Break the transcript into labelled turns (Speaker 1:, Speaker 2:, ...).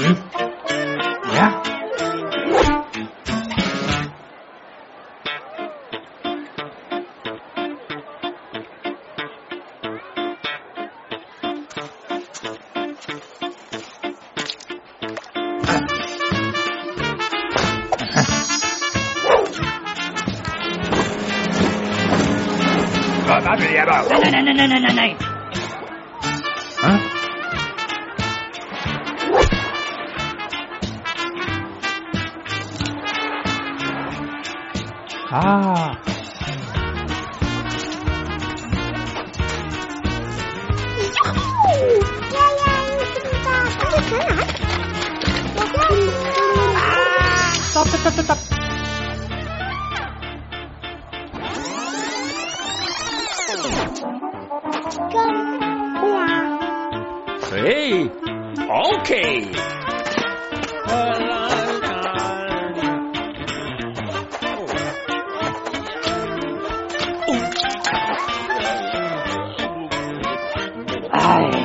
Speaker 1: Ừ. Dạ. Rồi, bắt đi vào.
Speaker 2: Này này này này này này này.
Speaker 1: Hả? 啊！呀
Speaker 3: 呀，不知道他在哪？我不要！啊！
Speaker 2: 哒哒哒哒哒。灯光。嘿，OK。die.